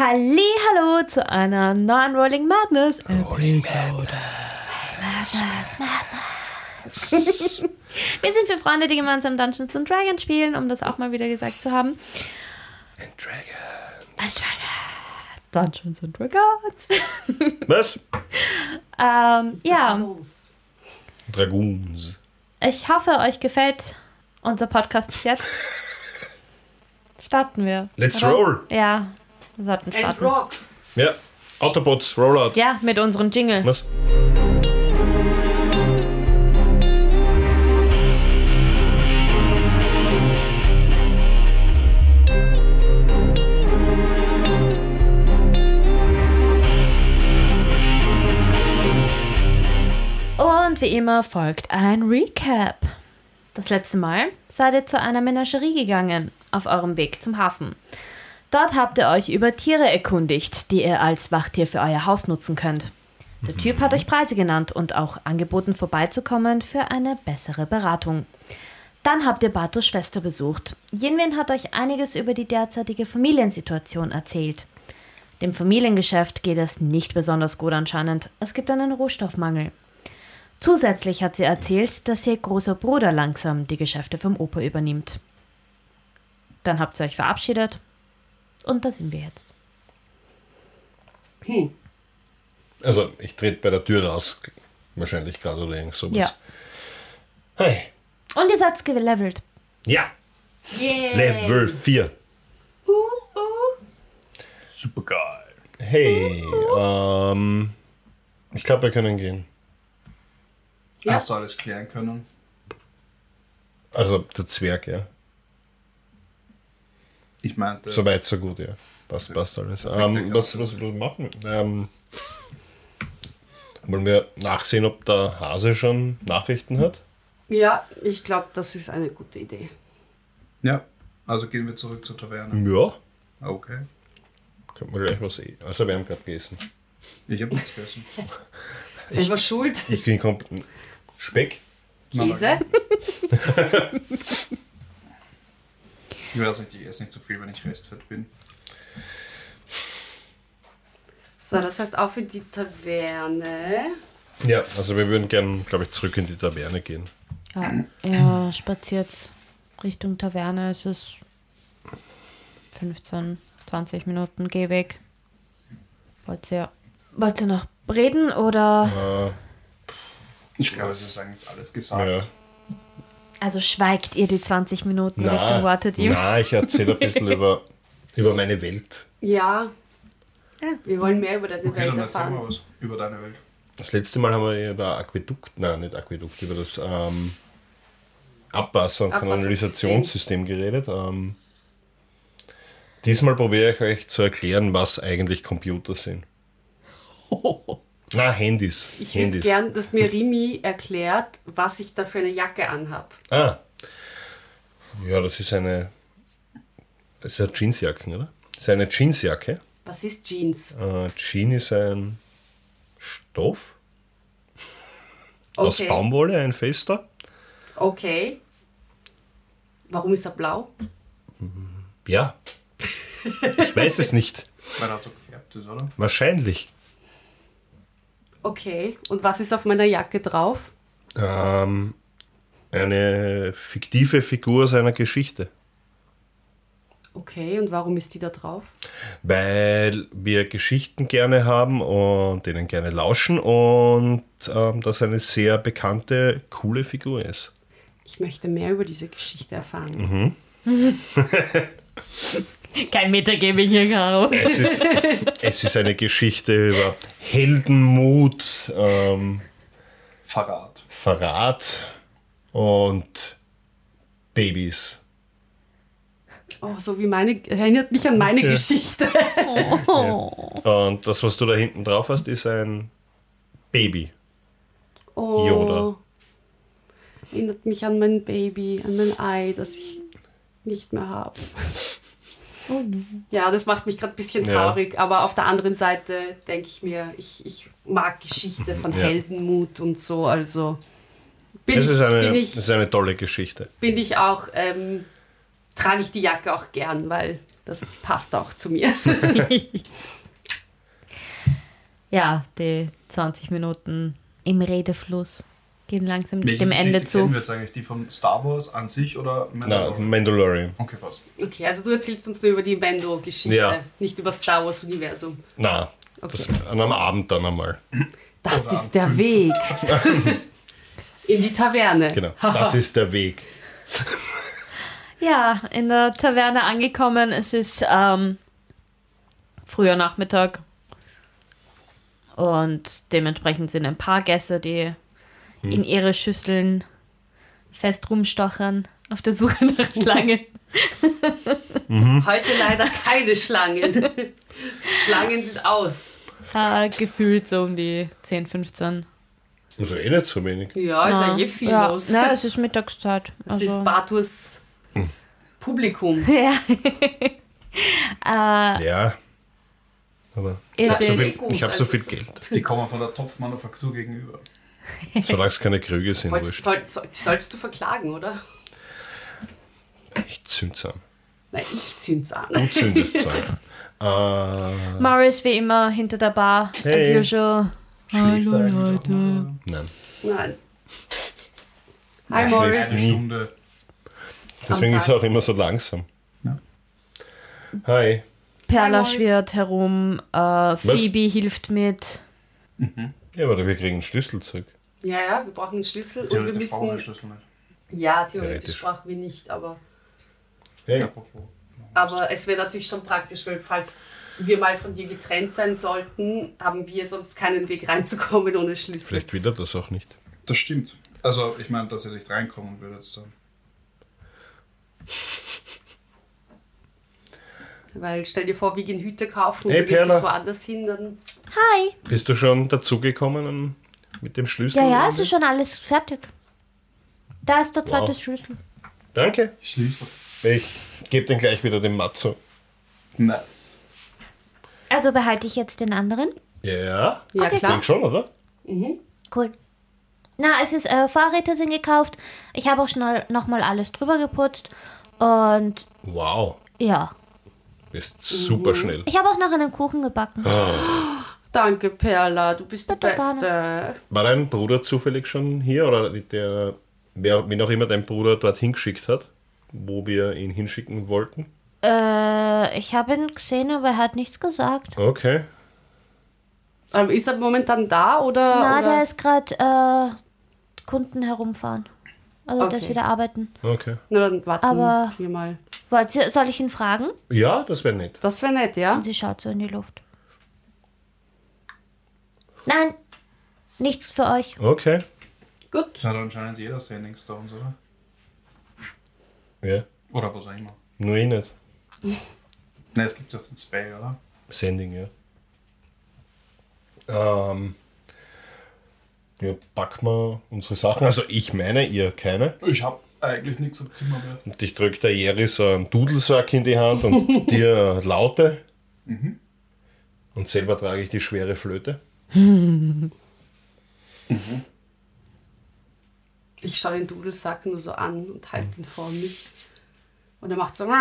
Halli, hallo zu einer neuen Rolling Madness Rolling Episode. Madness, Madness. Wir sind für Freunde, die gemeinsam Dungeons and Dragons spielen, um das auch mal wieder gesagt zu haben. And Dragons. And Dragons. Dungeons and Dragons. Was? ähm, ja, Dragoons. Dragoons. ich hoffe, euch gefällt unser Podcast bis jetzt. Starten wir. Let's oder? roll. Ja, Rock. Ja, Autobots, Rollout. Ja, mit unserem Jingle. Was? Und wie immer folgt ein Recap. Das letzte Mal seid ihr zu einer Menagerie gegangen, auf eurem Weg zum Hafen. Dort habt ihr euch über Tiere erkundigt, die ihr als Wachtier für euer Haus nutzen könnt. Der Typ hat euch Preise genannt und auch angeboten, vorbeizukommen für eine bessere Beratung. Dann habt ihr Bartos Schwester besucht. Jenwin hat euch einiges über die derzeitige Familiensituation erzählt. Dem Familiengeschäft geht es nicht besonders gut anscheinend. Es gibt einen Rohstoffmangel. Zusätzlich hat sie erzählt, dass ihr großer Bruder langsam die Geschäfte vom Opa übernimmt. Dann habt ihr euch verabschiedet und da sind wir jetzt. Hm. Also, ich trete bei der Tür raus. Wahrscheinlich gerade oder irgend sowas. Ja. Hey. Und ihr seid gelevelt. Ja, Yeah. Level 4. Uh, uh. Super geil. Hey, ähm. Ich glaube, wir können gehen. Ja. Hast du alles klären können? Also, der Zwerg, ja. Ich meinte, So weit, so gut, ja. Passt, passt alles. Ähm, was, was, was machen wir? Ähm, wollen wir nachsehen, ob der Hase schon Nachrichten hat? Ja, ich glaube, das ist eine gute Idee. ja, also gehen wir zurück zur Taverne. Ja. Okay. Könnten wir gleich was sehen. Also, wir haben gerade gegessen. Ich habe nichts gegessen. Selber schuld. Ich bin komplett. Speck? Käse. Ich weiß nicht, ich esse nicht so viel, wenn ich restfett bin. So, das heißt auf in die Taverne. Ja, also wir würden gern, glaube ich, zurück in die Taverne gehen. Ja, er spaziert Richtung Taverne. Es ist 15, 20 Minuten Gehweg. Wollt ihr, wollt ihr noch reden oder? Ich glaube, es ist eigentlich alles gesagt. Ja. Also schweigt ihr die 20 Minuten Richtung wartet ihr? na, ich erzähle ein bisschen über, über meine Welt. Ja. Wir wollen mehr über deine Okay, Welt dann erzähl mal erfahren. was über deine Welt. Das letzte Mal haben wir über Aquädukt, nein, nicht Aquädukt, über das ähm, Abwasser- und. Kanalisationssystem geredet. Ähm, diesmal probiere ich euch zu erklären, was eigentlich Computer sind. Na, Handys. Ich würde Handys. gern, dass mir Rimi erklärt, was ich da für eine Jacke anhab. Ah. Ja, das ist eine. Das ist eine Jeansjacke, oder? Das ist eine Jeansjacke. Was ist Jeans? Äh, Jean ist ein Stoff aus Okay. Baumwolle, ein fester. Okay. Warum ist er blau? Ja. Ich weiß es nicht. Weil er so gefärbt ist, oder? Wahrscheinlich. Okay. Und was ist auf meiner Jacke drauf? Ähm, eine fiktive Figur seiner Geschichte. Okay. Und warum ist die da drauf? Weil wir Geschichten gerne haben und denen gerne lauschen und ähm, das eine sehr bekannte, coole Figur ist. Ich möchte mehr über diese Geschichte erfahren. Kein Metagaming hier, Caro. Es ist, es ist eine Geschichte über Heldenmut, ähm, Verrat. Verrat und Babys. Oh, so wie meine, erinnert mich an meine Ja. Geschichte. Und das, was du da hinten drauf hast, ist ein Baby. Oh. Yoda. Erinnert mich an mein Baby, an mein Ei, das ich nicht mehr habe. Ja, das macht mich gerade ein bisschen Ja. traurig, aber auf der anderen Seite denke ich mir, ich, ich mag Geschichte von Ja. Heldenmut und so, also bin, Es ich, ist eine, bin, es ist ich, eine tolle Geschichte. bin ich auch, ähm, trage ich die Jacke auch gern, weil Das passt auch zu mir. Ja, die 20 Minuten im Redefluss gehen langsam Welche dem Ende Geschichte kennen zu. wir jetzt eigentlich? Die von Star Wars an sich oder Mandalorian? Mandalorian. Okay, passt. Okay, also du erzählst uns nur über die Mando-Geschichte, Ja. nicht über Star Wars-Universum. Na, das an einem Abend dann einmal. Das Oder ist der fünf. Weg. In die Taverne. Genau. Das ist der Weg. Ja, in der Taverne angekommen. Es ist ähm, früher Nachmittag. Und dementsprechend sind ein paar Gäste, die in ihre Schüsseln fest rumstochern, auf der Suche nach Schlangen. Heute leider keine Schlangen. Schlangen sind aus. äh, gefühlt so um die 10, 15. Also eh nicht so wenig. Ja, ist ja je viel ja. los. Na, es ist Mittagszeit. Das Also- ist Bartus Publikum. ja. Ja. Aber ich habe so, viel, ich hab so also- viel Geld. Die kommen von der Topfmanufaktur gegenüber. Solange es keine Krüge sind, Wolltest, soll, soll, die solltest du verklagen, oder? Ich zünd's an. Nein, ich zünd's an. Du zündest an. äh, Morris wie immer hinter der Bar, Hey. as usual. Schläft Hallo Leute. nein. Nein. Hi Ja, Eine Morris. Nie. Stunde. Deswegen ist er auch immer so langsam. Ja. Hi. Perla schwirrt herum, äh, Phoebe hilft mit. Ja, aber wir kriegen einen Schlüssel zurück. Ja, ja, wir brauchen einen Schlüssel und wir Theoretisch brauchen wir müssen. Schlüssel nicht. Ja, theoretisch Theoretisch. brauchen wir nicht, aber. Hey. Aber es wäre natürlich schon praktisch, weil falls wir mal von dir getrennt sein sollten, haben wir sonst keinen Weg reinzukommen ohne Schlüssel. Vielleicht will er das auch nicht. Das stimmt. Also, ich meine, dass er nicht reinkommen würde jetzt dann. Weil stell dir vor, wir gehen Hüte kaufen und Hey, du gehst Perla. jetzt woanders hin, dann. Hi. Bist du schon dazugekommen mit dem Schlüssel? Ja, ja, es ist schon alles fertig. Da ist der zweite Wow. Schlüssel. Danke. Schlüssel. Ich gebe den gleich wieder dem Matzo. Nice. Also behalte ich jetzt den anderen. Ja. Ja, Okay. Ich klar. denke schon, oder? Cool. Na, es ist äh, Fahrräder sind gekauft. Ich habe auch schnell nochmal alles drüber geputzt. Und Wow. ja. Bist super schnell. Ich habe auch noch einen Kuchen gebacken. Danke, Perla, du bist die Bitte Beste. War dein Bruder zufällig schon hier oder der, wer, wen auch immer dein Bruder dort hingeschickt hat, wo wir ihn hinschicken wollten? Äh, ich habe ihn gesehen, aber er hat nichts gesagt. Okay. Ähm, ist er momentan da oder? Na, oder? der ist gerade äh, Kunden herumfahren. Also der ist Okay. wieder arbeiten. Okay. Na, dann warten Aber- wir mal. Wollt ihr, soll ich ihn fragen? Ja, das wäre nett. Das wäre nett, ja? Und sie schaut so in die Luft. Nein, nichts für euch. Okay. Gut. Das hat anscheinend jeder Sending Stones, oder? Ja. Oder was auch immer. Nur ich nicht. Ne, es gibt doch den Spay, oder? Sending, ja. Ähm, ja, packen wir unsere Sachen. Also ich meine, ihr keine. Ich habe eigentlich nichts am Zimmer mehr. Und ich drücke der Jerry so einen Dudelsack in die Hand und dir Laute. Und selber trage ich die schwere Flöte. Ich schaue den Dudelsack nur so an und halte ihn vor mich. Und er macht so.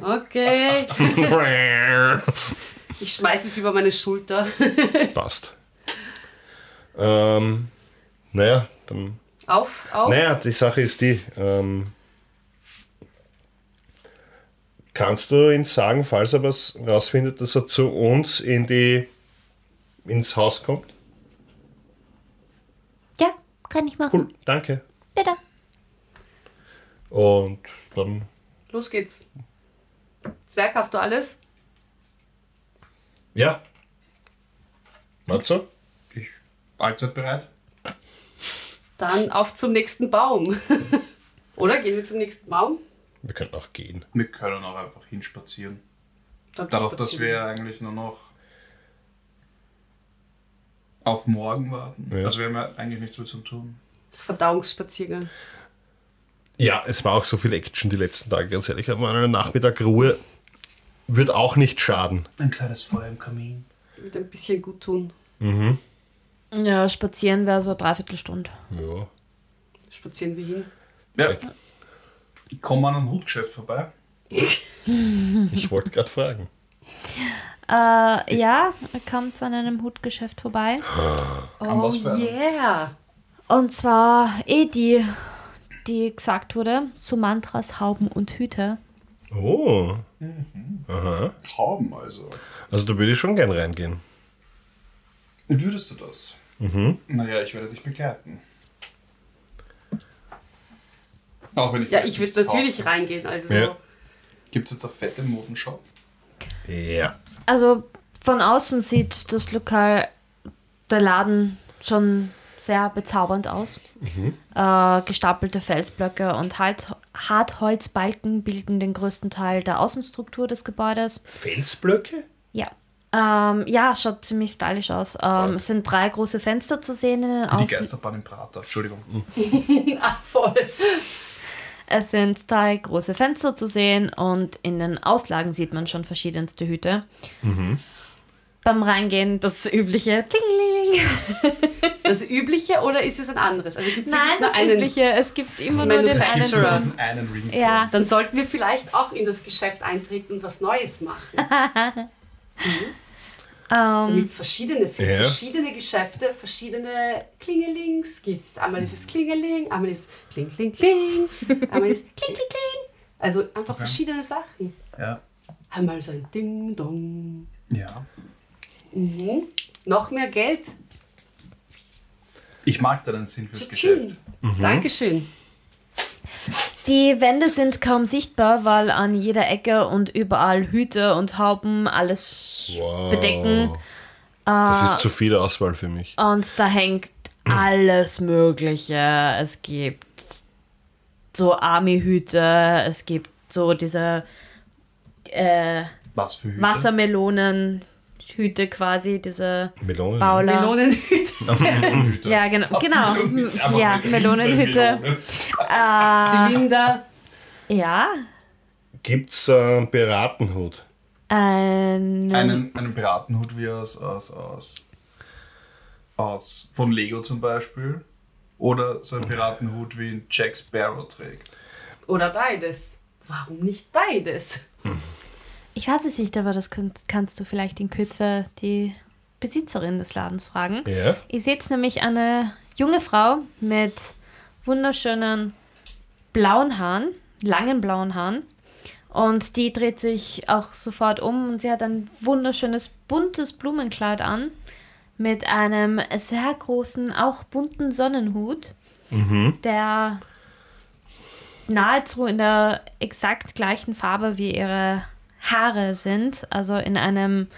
Okay. Ich schmeiße es über meine Schulter. Passt. Ähm, naja, dann Auf, auf. Naja, die Sache ist die, ähm, kannst du ihn sagen, falls er was rausfindet, dass er zu uns in die, ins Haus kommt? Ja, kann ich machen. Cool, danke. Bitte. Und dann, Los geht's. Zwerg, hast du alles? ja. Matzo? Ich allzeit bereit. Dann auf zum nächsten Baum. Oder gehen wir zum nächsten Baum? Wir könnten auch gehen. Wir können auch einfach hinspazieren. Dann Dadurch, dass wir eigentlich nur noch auf morgen warten. Ja. Also wir haben ja eigentlich nichts mehr zu tun. Verdauungsspaziergang. Ja, es war auch so viel Action die letzten Tage, ganz ehrlich. Aber einen Nachmittag Ruhe wird auch nicht schaden. Ein kleines Feuer im Kamin. Mit ein bisschen gut tun. Ja, spazieren wäre so eine Dreiviertelstunde. Ja. Spazieren wir hin. Ja. Ich komme an einem Hutgeschäft vorbei. Ich wollte gerade fragen. Äh, ja, kommt an einem Hutgeschäft vorbei. An was für Oh yeah. Und zwar eh die, die gesagt wurde, Sumantras, Hauben und Hüte. Oh, Haben also. also da würde ich schon gern reingehen. Würdest du das? Mhm. Naja, ich werde dich begleiten. Auch wenn ich Ja, ich würde natürlich kaufe. reingehen. Also Ja. Gibt es jetzt eine fette Modenshop? Ja. Also von außen sieht das Lokal, der Laden schon sehr bezaubernd aus. Äh, gestapelte Felsblöcke und halt Hartholzbalken bilden den größten Teil der Außenstruktur des Gebäudes. Felsblöcke? Ja. Ähm, ja, schaut ziemlich stylisch aus. Ähm, es sind drei große Fenster zu sehen in den die Außen. Geisterbahn im Prater. Entschuldigung. ah, voll. Es sind drei große Fenster zu sehen und in den Auslagen sieht man schon verschiedenste Hüte. Beim Reingehen das übliche Klingeling. Das Übliche oder ist es ein anderes? Also gibt es Nein, das einen. übliche. Es gibt immer nur den einen. Gibt's nur diesen einen Ring Ja. Dann sollten wir vielleicht auch in das Geschäft eintreten und was Neues machen. Damit es verschiedene, Ja. verschiedene Geschäfte verschiedene Klingelings gibt. Einmal ist es Klingeling, einmal ist es Kling, Kling, Kling, einmal ist es Kling, Kling, Kling. Also einfach verschiedene Sachen. Ja. Einmal so ein Ding, Dong. Ja. Mhm. Noch mehr Geld. Ich mag deinen Sinn fürs. Geschäft. Dankeschön. Die Wände sind kaum sichtbar, weil an jeder Ecke und überall Hüte und Hauben alles Wow. bedecken. Das ist zu viel Auswahl für mich. Und da hängt alles Mögliche. Es gibt so Army-Hüte, es gibt so diese äh, Was für Hüte? Wassermelonen-Hüte quasi, diese Melonen. Bauler. Melonenhüte. Melonenhüte. Ja, genau. Was genau. Melonenhüte? Ja, Melonenhüte. Riesenmelone. Zylinder. Ja. Gibt's äh, einen Piratenhut? Ein, Einen, einen Piratenhut wie aus, aus, aus, aus von Lego zum Beispiel. Oder so ein Piratenhut wie ihn Jack Sparrow trägt. Oder beides. Warum nicht beides? Ich weiß es nicht, aber das könnt, kannst du vielleicht in Kürze die Besitzerin des Ladens fragen. Ja. Ihr seht nämlich eine junge Frau mit wunderschönen blauen Haaren, langen blauen Haaren. Und die dreht sich auch sofort um und sie hat ein wunderschönes buntes Blumenkleid an mit einem sehr großen, auch bunten Sonnenhut, der nahezu in der exakt gleichen Farbe wie ihre Haare sind, also in einem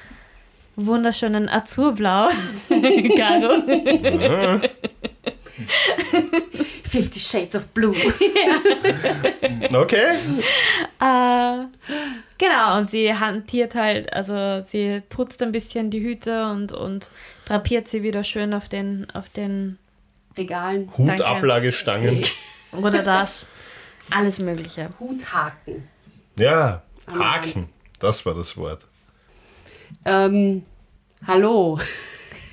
wunderschönen Azurblau. Caro. Fifty Shades of Blue. Okay. Äh, genau, und sie hantiert halt, also sie putzt ein bisschen die Hüte und, und drapiert sie wieder schön auf den, auf den, Regalen. Hutablagestangen. oder das, alles Mögliche. Huthaken. Ja, Haken. Das war das Wort. Ähm, hallo.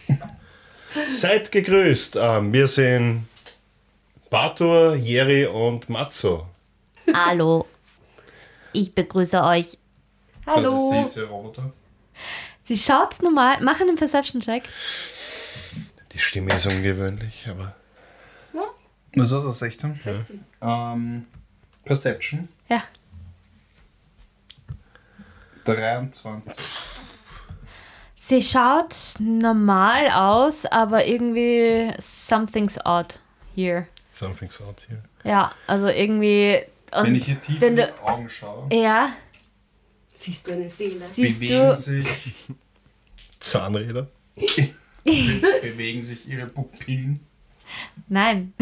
Seid gegrüßt. Ähm, wir sind Batur, Jerry und Matzo. Hallo, ich begrüße euch. Hallo. Das ist diese Roboter. Sie schaut normal, machen einen Perception-Check. Die Stimme ist ungewöhnlich, aber Was ist das, 16? 16. Ähm, Perception Ja, 23. sie schaut normal aus, aber irgendwie something's odd here. something's out here. Ja, also irgendwie. Und Wenn ich hier tief in die du- Augen schaue, Ja, Siehst du eine Seele? siehst bewegen du. sich, Zahnräder. bewegen sich ihre Pupillen. Nein.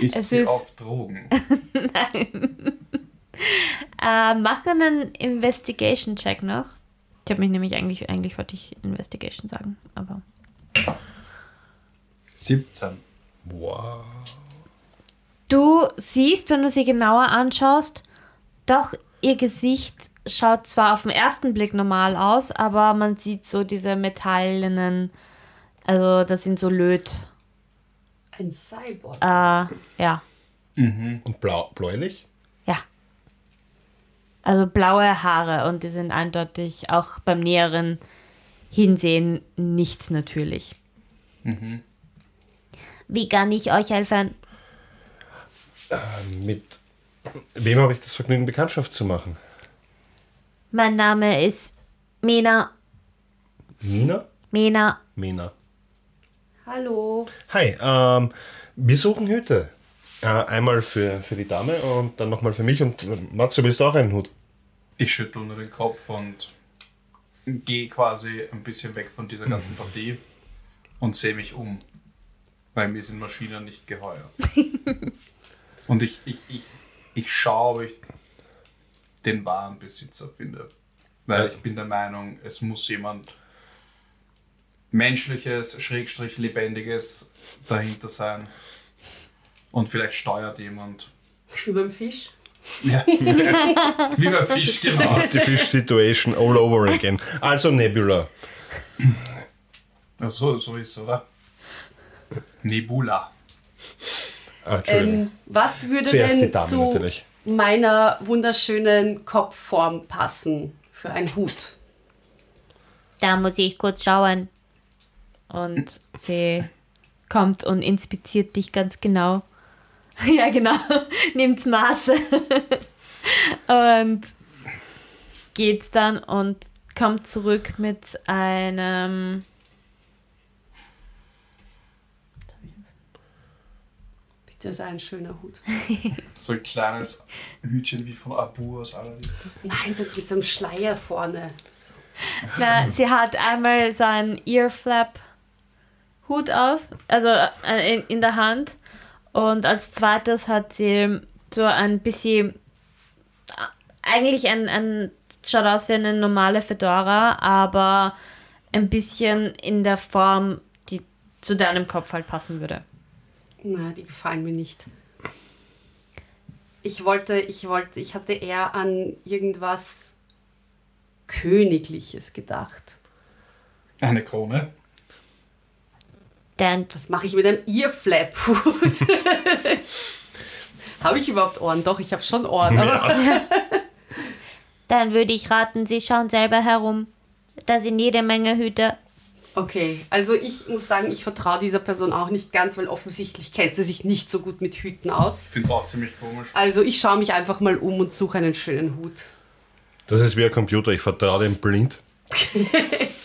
Ist Es sie ist- auf Drogen? Äh, mach einen Investigation-Check noch. Ich habe mich nämlich eigentlich, eigentlich wollte ich Investigation sagen, aber. 17. Wow. Du siehst, wenn du sie genauer anschaust, doch ihr Gesicht schaut zwar auf den ersten Blick normal aus, aber man sieht so diese metallenen, also das sind so Löt, Ein Cyborg. äh, ja, Und blau, bläulich? Also blaue Haare und die sind eindeutig auch beim näheren Hinsehen nicht natürlich. Wie kann ich euch helfen? Mit wem habe ich das Vergnügen, Bekanntschaft zu machen? Mein Name ist Mena. Nina? Mena. Mena. Hallo. Hi, ähm, wir suchen Hüte. Äh, einmal für, für die Dame und dann nochmal für mich. Und äh, Matze, willst du auch einen Hut? Ich schüttel nur den Kopf und gehe quasi ein bisschen weg von dieser ganzen Partie und sehe mich um. Weil mir sind Maschinen nicht geheuer. und ich, ich, ich, ich schaue, ob ich den wahren Besitzer finde. Weil ich bin der Meinung, es muss jemand menschliches, schrägstrich lebendiges dahinter sein. Und vielleicht steuert jemand. Wie beim Fisch. Ja. Wie beim Fisch, genau. Die Fish Situation all over again. Also Nebula. Ja, so, so ist es, oder? Nebula. Ah, Entschuldigung. Ähm, was würde Zuerst die denn Dame zu natürlich. meiner wunderschönen Kopfform passen für einen Hut? Da muss ich kurz schauen. Und sie kommt und inspiziert dich ganz genau. Ja, genau. Nimmt Maße. und geht dann und kommt zurück mit einem. Bitte sei ein schöner Hut. So ein kleines Hütchen wie von Abu aus Aladdin. Nein, sonst mit so einem Schleier vorne. Na, sie hat einmal so einen Earflap-Hut auf, also äh, in, in der Hand. Und als zweites hat sie so ein bisschen, eigentlich ein, ein, schaut aus wie eine normale Fedora, aber ein bisschen in der Form, die zu deinem Kopf halt passen würde. Na, die gefallen mir nicht. Ich wollte, ich wollte, ich hatte eher an irgendwas Königliches gedacht. Eine Krone. Denn Was mache ich mit einem Earflap-Hut? habe ich überhaupt Ohren? Doch, ich habe schon Ohren. Aber dann würde ich raten, sie schauen selber herum. Da sind jede Menge Hüte. Okay, also ich muss sagen, ich vertraue dieser Person auch nicht ganz, weil offensichtlich kennt sie sich nicht so gut mit Hüten Ich aus. finde es auch ziemlich komisch. Also ich schaue mich einfach mal um und suche einen schönen Hut. Das ist wie ein Computer, ich vertraue dem blind.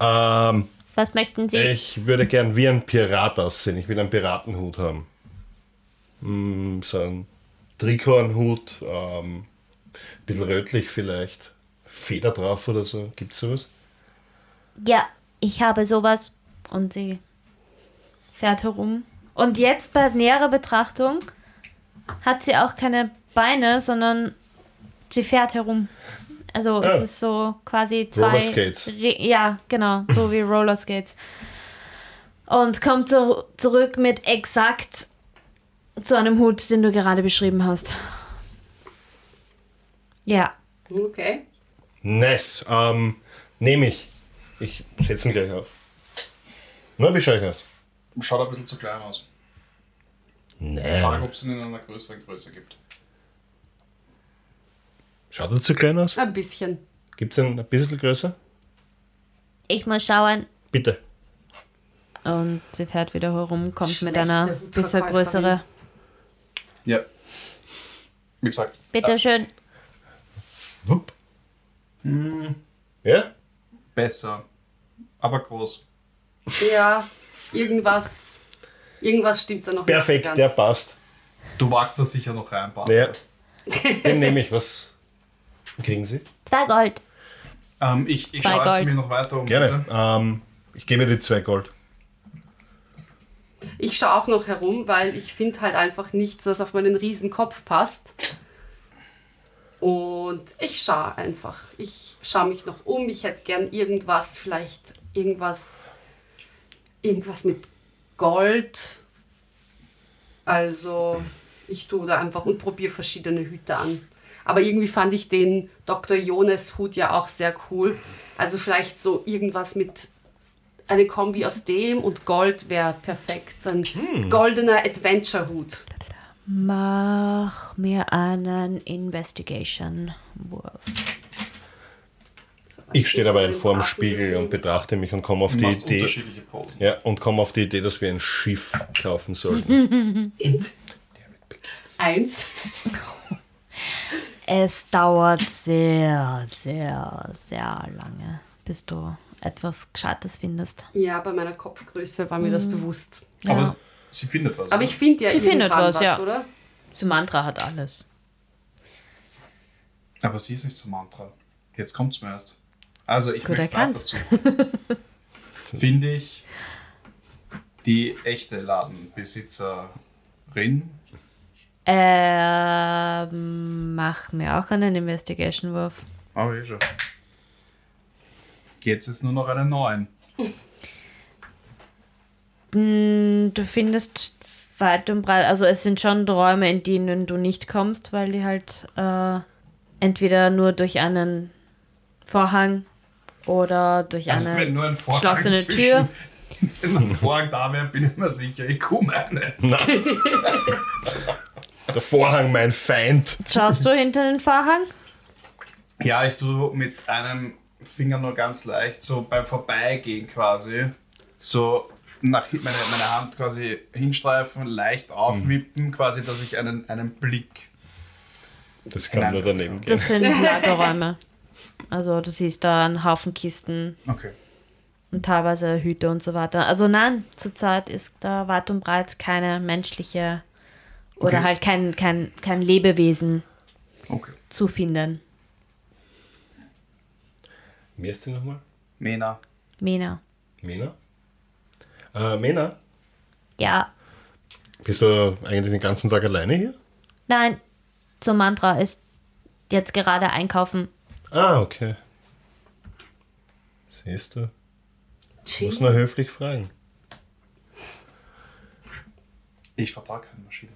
ähm, Was möchten Sie? ich würde gern wie ein Pirat aussehen. Ich will einen Piratenhut haben. Mm, so ein Trikornhut, ähm, bisschen rötlich vielleicht. Feder drauf oder so. Gibt's sowas? Ja, ich habe sowas. Und sie fährt herum. Und jetzt bei näherer Betrachtung hat sie auch keine Beine, sondern sie fährt herum. Also Ah. es ist so quasi zwei. Rollerskates. Re ja, genau, so wie Rollerskates. Und kommt so zurück mit exakt zu einem Hut, den du gerade beschrieben hast. Ja. Okay. Nice. Ähm, nehme ich. Ich setze ihn gleich auf. Na, wie schaue ich aus? Schaut ein bisschen zu klein aus. Frage, Nein. ob es ihn in einer größeren Größe gibt. Schaut er zu klein aus? Ein bisschen. Gibt es einen ein bisschen größer? Ich muss schauen. Bitte. Und sie fährt wieder herum, kommt mit Schlechte einer bisschen Hutverkäuferin. größere. Ja. Wie gesagt, Bitteschön. Wupp. Ja? besser. Aber groß. Ja, irgendwas, irgendwas stimmt da noch Perfekt, nicht so der ganz. passt. Du magst da sicher noch rein, Bart. Ja. Den nehme ich. Was kriegen Sie? Zwei Gold. Ähm, ich ich Zwei schaue jetzt Gold. mir noch weiter um. Gerne. Ähm, ich gebe dir zwei Gold. Ich schaue auch noch herum, weil ich finde halt einfach nichts, was auf meinen riesen Kopf passt. Und ich schaue einfach. Ich schaue mich noch um. Ich hätte gern irgendwas, vielleicht irgendwas, irgendwas mit Gold. Also ich tue da einfach und probiere verschiedene Hüte an. Aber irgendwie fand ich den Dr. Jones Hut ja auch sehr cool. Also vielleicht so irgendwas mit eine Kombi aus dem und Gold wäre perfekt. So ein goldener Adventure-Hut. Mach mir einen Investigation-Wurf. Ich stehe dabei vor dem Spiegel und betrachte mich und komme auf die Idee. Ja, und komme auf die Idee, dass wir ein Schiff kaufen sollten. Eins. Es dauert sehr, sehr, sehr lange, bis du etwas Gescheites findest. Ja, bei meiner Kopfgröße war mir das bewusst. Ja. Aber sie findet was. Aber ich finde ja Sie findet irgendwann was, ja. oder? Sumantra hat alles. Aber sie ist nicht so Mantra. Jetzt kommt es mir erst. Also ich Gut möchte erkannt. Finde ich die echte Ladenbesitzerin. Ähm, mach mir auch einen Investigation-Wurf. Aber eh schon. Jetzt ist nur noch eine 9. Mm, Du findest weit und breit, also es sind schon Räume, in denen du nicht kommst, weil die halt äh, entweder nur durch einen Vorhang oder durch Also eine nur ein Vorhang geschlossene zwischen, Tür. Wenn ein Vorhang da wäre, bin ich mir sicher, ich komme eine. Der Vorhang, mein Feind. Schaust du hinter den Vorhang? Ja, ich tue mit einem Finger nur ganz leicht, so beim Vorbeigehen quasi, so nach meine, meine Hand quasi hinstreifen, leicht aufwippen, quasi, dass ich einen, einen Blick. Das kann nur daneben gehen. Das sind Lagerräume. Also du siehst da einen Haufen Kisten Okay. und teilweise Hüte und so weiter. Also nein, zurzeit ist da weit und breit keine menschliche oder Okay. halt kein, kein, kein Lebewesen Okay. zu finden. Wer ist die nochmal? Mena. Mena. Mena? Äh, Mena, Ja, bist du eigentlich den ganzen Tag alleine hier? nein, Sumantra ist jetzt gerade einkaufen. Ah, okay. Siehst du? Muss nur höflich fragen. Ich vertrage keine Maschine.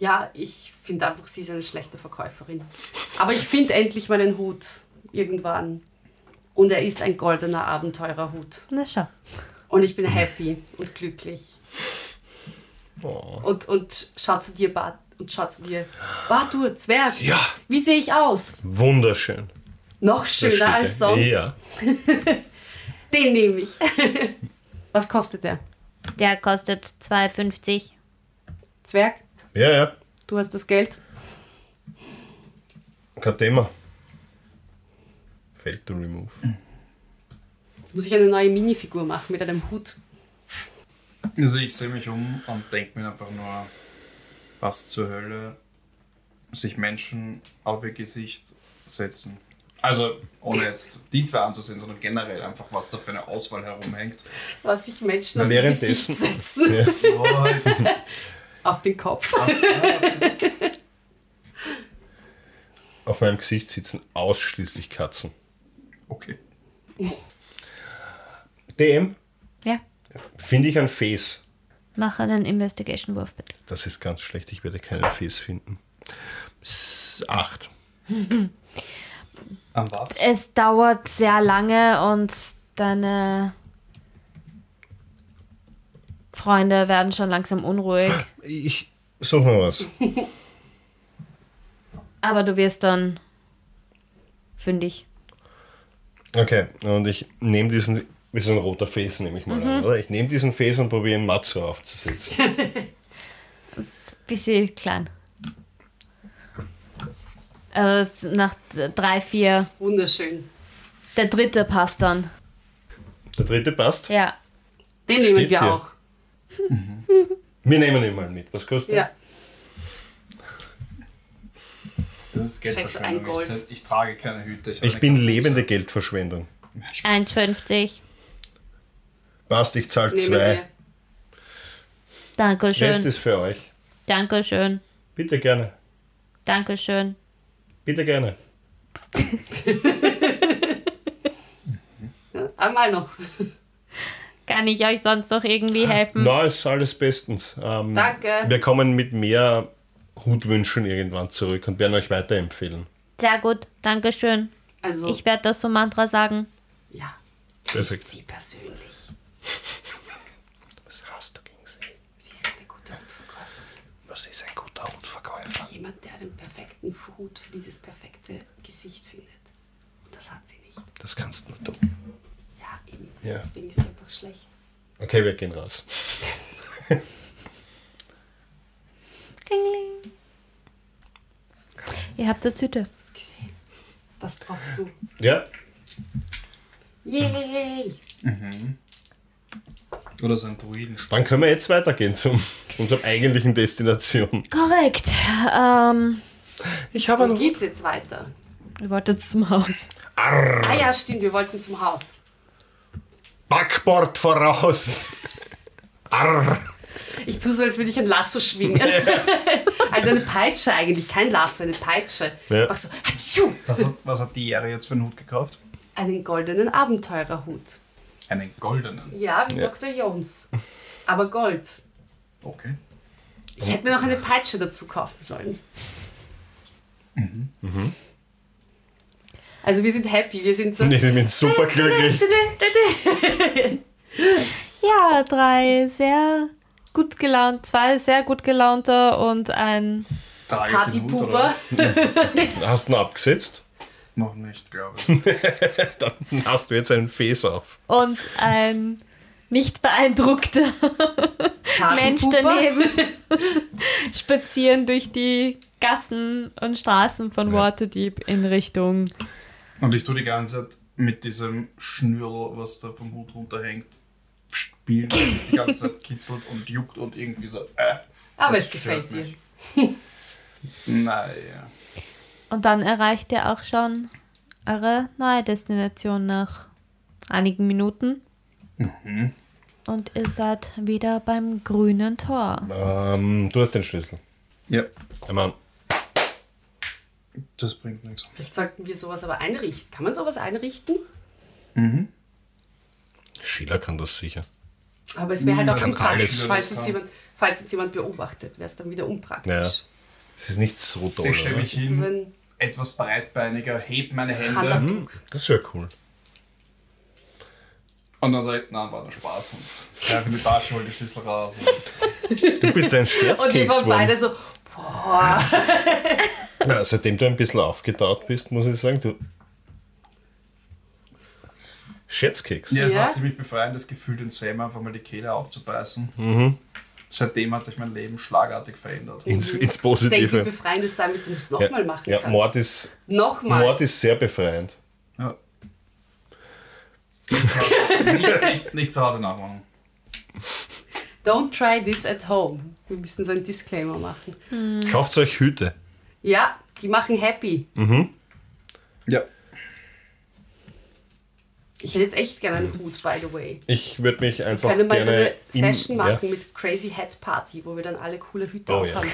Ja, ich finde einfach, sie ist eine schlechte Verkäuferin. Aber ich finde endlich meinen Hut irgendwann. Und er ist ein goldener Abenteurerhut. Na schau. Und ich bin happy und glücklich. Oh. Und, und schau zu dir, Bart. Und schau zu dir. Bartur, Zwerg. Ja. Wie sehe ich aus? Wunderschön. Noch schöner als sonst. Ja. Den nehme ich. Was kostet der? Der kostet 2,50. Zwerg, ja, ja. du hast das Geld. Kein Thema. Fail to remove. Jetzt muss ich eine neue Minifigur machen mit einem Hut. Also ich sehe mich um und denke mir einfach nur, was zur Hölle sich Menschen auf ihr Gesicht setzen. Also ohne jetzt die zwei anzusehen, sondern generell einfach, was da für eine Auswahl herumhängt. Was sich Menschen Na, auf das Gesicht setzen. Ja. Auf den Kopf. Auf meinem Gesicht sitzen ausschließlich Katzen. Okay. DM, Ja, finde ich ein Face. mach einen Investigation-Wurf bitte. Das ist ganz schlecht, ich werde keinen Face finden. S- Acht. An was? Es dauert sehr lange und deine Freunde werden schon langsam unruhig. Ich suche mal was. Aber du wirst dann fündig. Okay, und ich nehme diesen, wie so ein roter Face, nehme ich mal an, oder? Ich nehme diesen Face und probiere einen Matzo aufzusetzen. Bisschen klein. Also es- nach drei, vier, Wunderschön. der dritte passt dann. Der dritte passt. Ja. Den nehmen Steht wir dir. auch. Wir nehmen ihn mal mit. Was kostet Ja. Das ist Geldverschwendung. Ich, Gold. ich trage keine Hüte. Ich eine bin lebende Geldverschwendung. 1,50. Passt, ich zahle Nehmen zwei. wir. Dankeschön. Rest ist für euch. Dankeschön. Bitte gerne. Dankeschön. Bitte gerne. Einmal noch. Kann ich euch sonst noch irgendwie helfen? Na, ist alles bestens. Ähm, Danke. Wir kommen mit mehr Hutwünschen irgendwann zurück und werden euch weiterempfehlen. Sehr gut. Dankeschön. Also, Ich werde das so Mantra sagen. ja, Perfekt. sie persönlich. Was hast du gegen sie? Sie ist eine gute Hutverkäuferin. Was ist ein guter Hutverkäufer? jemand, der den perfekten Hut für dieses perfekte Gesicht findet. Und das hat sie nicht. Das kannst nur du. Ja. Deswegen ist einfach schlecht. Okay, wir gehen raus. Klingling. Ihr habt eine Tüte. Das gesehen. Das brauchst du. Ja, Yay! Oder so ein Druiden. dann können wir jetzt weitergehen zum unserer eigentlichen Destination. Korrekt. Ähm, Ich habe Wo noch. geht's jetzt weiter? ihr wolltet zum Haus. Ah ja, stimmt, wir wollten zum Haus. Backbord voraus. Arr. Ich tue so, als würde ich ein Lasso schwingen. also eine Peitsche eigentlich, kein Lasso, eine Peitsche. Ja. Mach so, hatschu, Was hat, was hat die Jahre jetzt für einen Hut gekauft? einen goldenen Abenteurerhut. Einen goldenen. Ja, wie Ja. Dr. Jones. Aber Gold. Okay. Ich hätte mir noch eine Peitsche dazu kaufen sollen. Also wir sind happy, wir sind so... Ich bin super glücklich. Ja, drei sehr gut gelaunt, zwei sehr gut gelaunte und ein. Partypuber. Hast du ihn abgesetzt? Noch nicht, glaube ich. Dann hast du jetzt einen Fes auf. und ein nicht beeindruckter Mensch daneben spazieren durch die Gassen und Straßen von Waterdeep in Richtung. Und ich tue die ganze Zeit mit diesem Schnürl, was da vom Hut runterhängt, spielen, das mich die ganze Zeit kitzelt und juckt und irgendwie so. Äh, Aber es gefällt stört dir. mich. Naja. Und dann erreicht ihr auch schon eure neue Destination nach einigen Minuten. Und ihr seid wieder beim grünen Tor. Ähm, du hast den Schlüssel. Ja, Ich meine, das bringt nichts. Vielleicht sollten wir sowas aber einrichten. Kann man sowas einrichten? Sheila kann das sicher. Aber es wäre halt auch Kann sympathisch, alles. falls uns, jemand, falls uns jemand beobachtet, wäre es dann wieder unpraktisch. Ja. Es ist nicht so toll. Ich stelle mich So hin, ein etwas breitbeiniger, heb meine Hände Handabdruck. Das wäre cool. und dann sage ich, nein, war nur Spaß und greife in die Tasche, hol die Schlüssel raus. Und Du bist ein Und wir Scherzkeks waren beide so, boah. Ja, seitdem du ein bisschen aufgetaut bist, muss ich sagen, du. Scherzkeks. ja, es Ja? war ziemlich befreiendes Gefühl, den Sam einfach mal die Kehle aufzubeißen. Seitdem hat sich mein Leben schlagartig verändert. Ins, ins Ich denke, wie Positive. befreiend es sein, wenn du es Ja, nochmal machen ja kannst. Mord, ist, Nochmal. Mord ist sehr befreiend. Ja. Nicht, zu Hause- nicht, nicht, nicht zu Hause nachmachen. Don't try this at home. Wir müssen so einen Disclaimer machen. Kauft euch Hüte. Ja, die machen happy. Ja. Ich hätte jetzt echt gerne einen Hut, by the way. Ich würde mich einfach Können mal so gerne eine Session machen mit Crazy Hat Party, wo wir dann alle coole Hüte Oh ja. haben.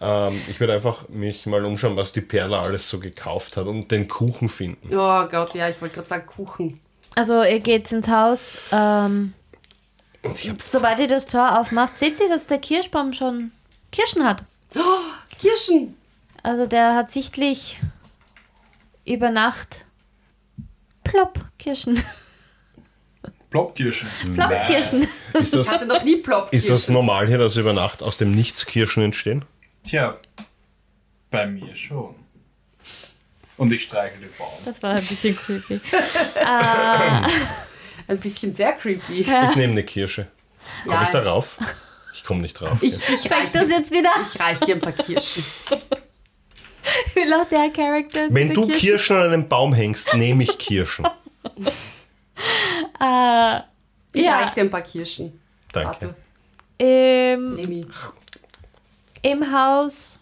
Ja, ähm, ich würde einfach mich mal umschauen, was die Perla alles so gekauft hat und den Kuchen finden. Oh Gott, ja, ich wollte gerade sagen Kuchen. Also ihr geht ins Haus. Ähm, Und ich hab, sobald ihr das Tor aufmacht, seht ihr, dass der Kirschbaum schon Kirschen hat. Oh, Kirschen! Also der hat sichtlich über Nacht plopp Kirschen. Plopkirschen. Plopp Kirschen. ist, Ich das, hatte noch nie Plop ist das normal hier, dass über Nacht aus dem Nichts Kirschen entstehen? Tja, bei mir schon. Und ich streiche den Baum. Das war ein bisschen creepy. Ein bisschen sehr creepy. Ich nehme eine Kirsche. Komme Ja. ich darauf? Ich komme nicht drauf. Ich, ich, reich Fängt das dir, jetzt wieder? ich reich dir ein paar Kirschen. Wie lacht der Charakter? Wenn du Kirschen an einem Baum hängst, nehme ich Kirschen. Ich Ja. reich dir ein paar Kirschen. Danke. Warte, Im, Haus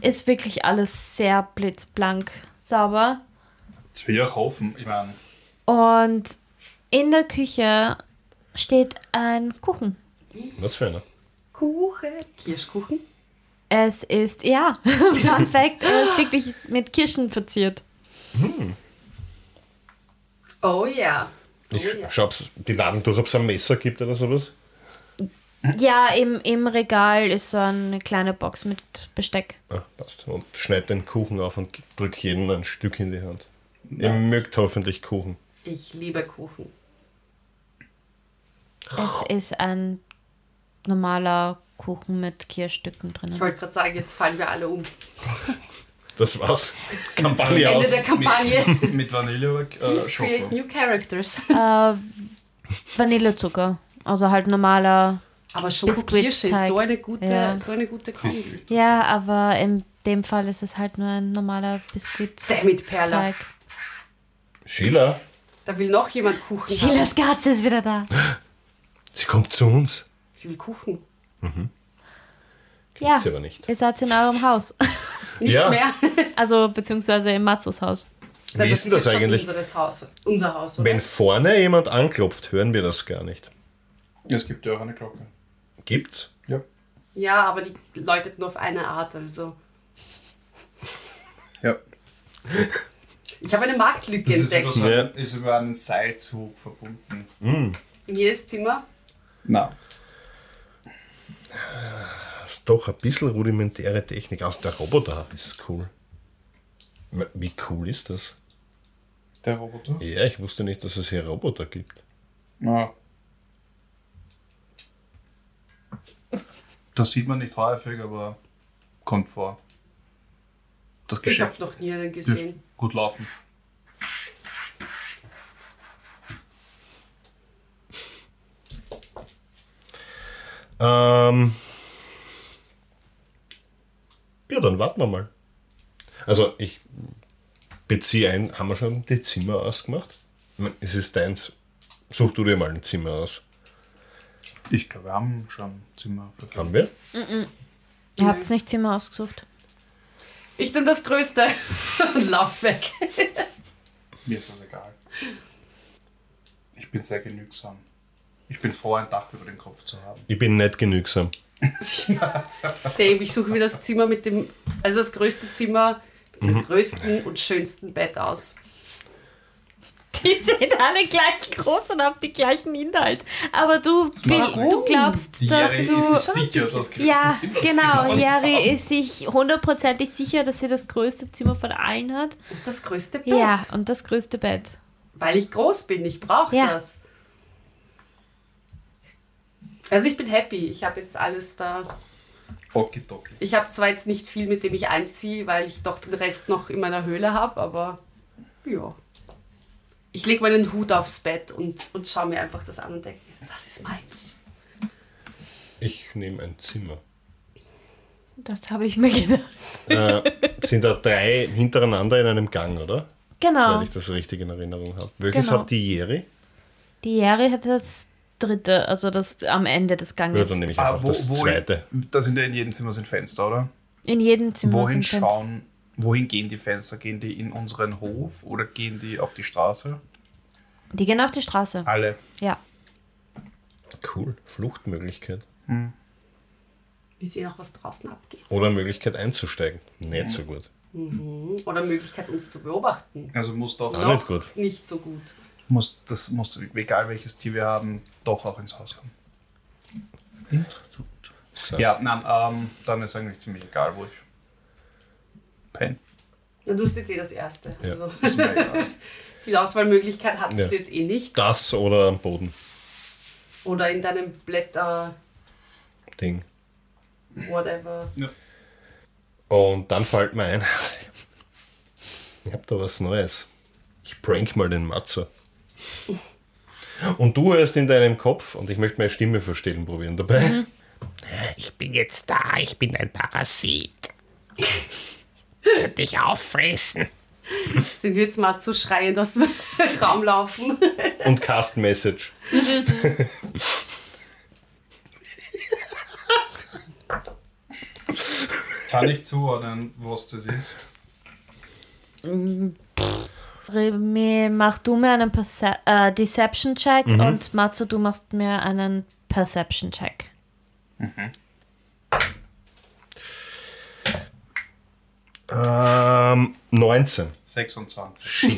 ist wirklich alles sehr blitzblank sauber. Das will ich auch hoffen. Ich meine, Und in der Küche steht ein Kuchen. Was für einer? Kuchen. Kirschkuchen. Es ist, ja, Fun Fact, er ist wirklich mit Kirschen verziert. Oh ja. Oh Ich ja. schaue, ob's die Laden durch, ob es ein Messer gibt oder sowas. Ja, im, im Regal ist so eine kleine Box mit Besteck. Ah, passt. Und schneid den Kuchen auf und drück jedem ein Stück in die Hand. Ihr Nice. mögt hoffentlich Kuchen. Ich liebe Kuchen. Es ist ein normaler Kuchen mit Kirschstücken Ich drin. wollte gerade sagen, jetzt fallen wir alle um. Das war's. Kampagne Ende aus. der Kampagne. Mit, mit Vanille äh, Please create new characters. Äh, Vanillezucker. Also halt normaler. Aber Schokokirsche ist so eine gute, Ja. so eine gute Kombi. Ja, aber in dem Fall ist es halt nur ein normaler Biskuit. Damn it, Perla. Sheila, Da will noch jemand Kuchen. Sheilas Katze ist wieder da. sie kommt zu uns. Sie will Kuchen. Ja, Sie aber nicht. ihr seid in eurem Haus. Nicht Ja. mehr. Also, beziehungsweise im Matzos Haus. Wie ist denn das schon eigentlich? Unseres Haus. Unser Haus, oder? Wenn vorne jemand anklopft, hören wir das gar nicht. Es gibt ja auch eine Glocke. Gibt's? Ja. Ja, aber die läutet nur auf eine Art. Also Ja. ich habe eine Marktlücke Das ist über, entdeckt. so, Ja. ist über einen Seilzug verbunden. In jedes Zimmer. Na, Das ist doch ein bisschen rudimentäre Technik. Aus der Roboter, das ist cool. Wie cool ist das? der Roboter? Ja, ich wusste nicht, dass es hier Roboter gibt. Na. Das sieht man nicht häufig, aber kommt vor. Das Ich habe Geschäft noch nie einen gesehen. gut laufen. Ähm, ja, dann warten wir mal. Also, ich beziehe ein, haben wir schon die Zimmer ausgemacht? Es ist deins. Such du dir mal ein Zimmer aus. Ich glaube, wir haben schon Zimmer vergeben. Haben wir? Ihr habt nicht Zimmer ausgesucht. Ich nehme das Größte und lauf weg. Mir ist das egal. Ich bin sehr genügsam. Ich bin froh, ein Dach über dem Kopf zu haben. Ich bin nicht genügsam. Same, ich suche mir das Zimmer mit dem, also das größte Zimmer mit dem größten und schönsten Bett aus. Die sind alle gleich groß und haben die gleichen Inhalt. Aber du, Warum? du glaubst, Die dass Jerry du. ist sich sicher, das größte Ja, Zimmer genau. haben. Jerry ist sich hundertprozentig sicher, dass sie das größte Zimmer von allen hat. Und das größte Bett. Ja, und das größte Bett. Weil ich groß bin, ich brauche Ja. das. Also ich bin happy. Ich habe jetzt alles da. Okidoki. Ich habe zwar jetzt nicht viel, mit dem ich einziehe, weil ich doch den Rest noch in meiner Höhle habe, aber ja. Ich lege meinen Hut aufs Bett und, und schaue mir einfach das an und denke, das ist meins. Ich nehme ein Zimmer. Das habe ich mir gedacht. Äh, sind da drei hintereinander in einem Gang, oder? Genau. Soweit ich das richtig in Erinnerung habe. Welches Genau. hat die Jeri? Die Jerry hat das dritte, also das am Ende des Ja, Ganges. dann nehme ich Ah, wo, das wo zweite. Da sind ja in jedem Zimmer sind Fenster, oder? In jedem Zimmer Wohin sind Fenster. schauen, wohin gehen die Fenster? Gehen die in unseren Hof oder gehen die auf die Straße? Die gehen auf die Straße. Alle. Ja. Cool. Fluchtmöglichkeit. Wie sehen auch, was draußen abgeht. Oder Möglichkeit einzusteigen. Nicht so gut. Oder Möglichkeit, uns zu beobachten. Also muss doch, Auch nicht gut. Nicht so gut. Muss, das muss, egal welches Tier wir haben, doch auch ins Haus kommen. So. Ja, nein, ähm, dann ist eigentlich ziemlich egal, wo ich penne. Du hast jetzt eh das Erste. Ja. Also, Ist mir egal. viel Auswahlmöglichkeit hattest Ja. du jetzt eh nicht. Das oder am Boden. Oder in deinem Blätter, Ding. whatever. Ja. Und dann fällt mir ein, ich habe da was Neues. Ich prank mal den Matzer. Und du hörst in deinem Kopf, und ich möchte meine Stimme verstellen probieren dabei. Ich bin jetzt da, ich bin ein Parasit. Wird dich auffressen. Sind wir jetzt mal zu schreien, dass wir im Raum laufen? Und Cast Message. Kann ich zuordnen, was das ist? Remy, mach du mir einen Perce äh, Deception-Check Mhm. und Matsu, du machst mir einen Perception-Check. Ähm, 19. 26. Shit.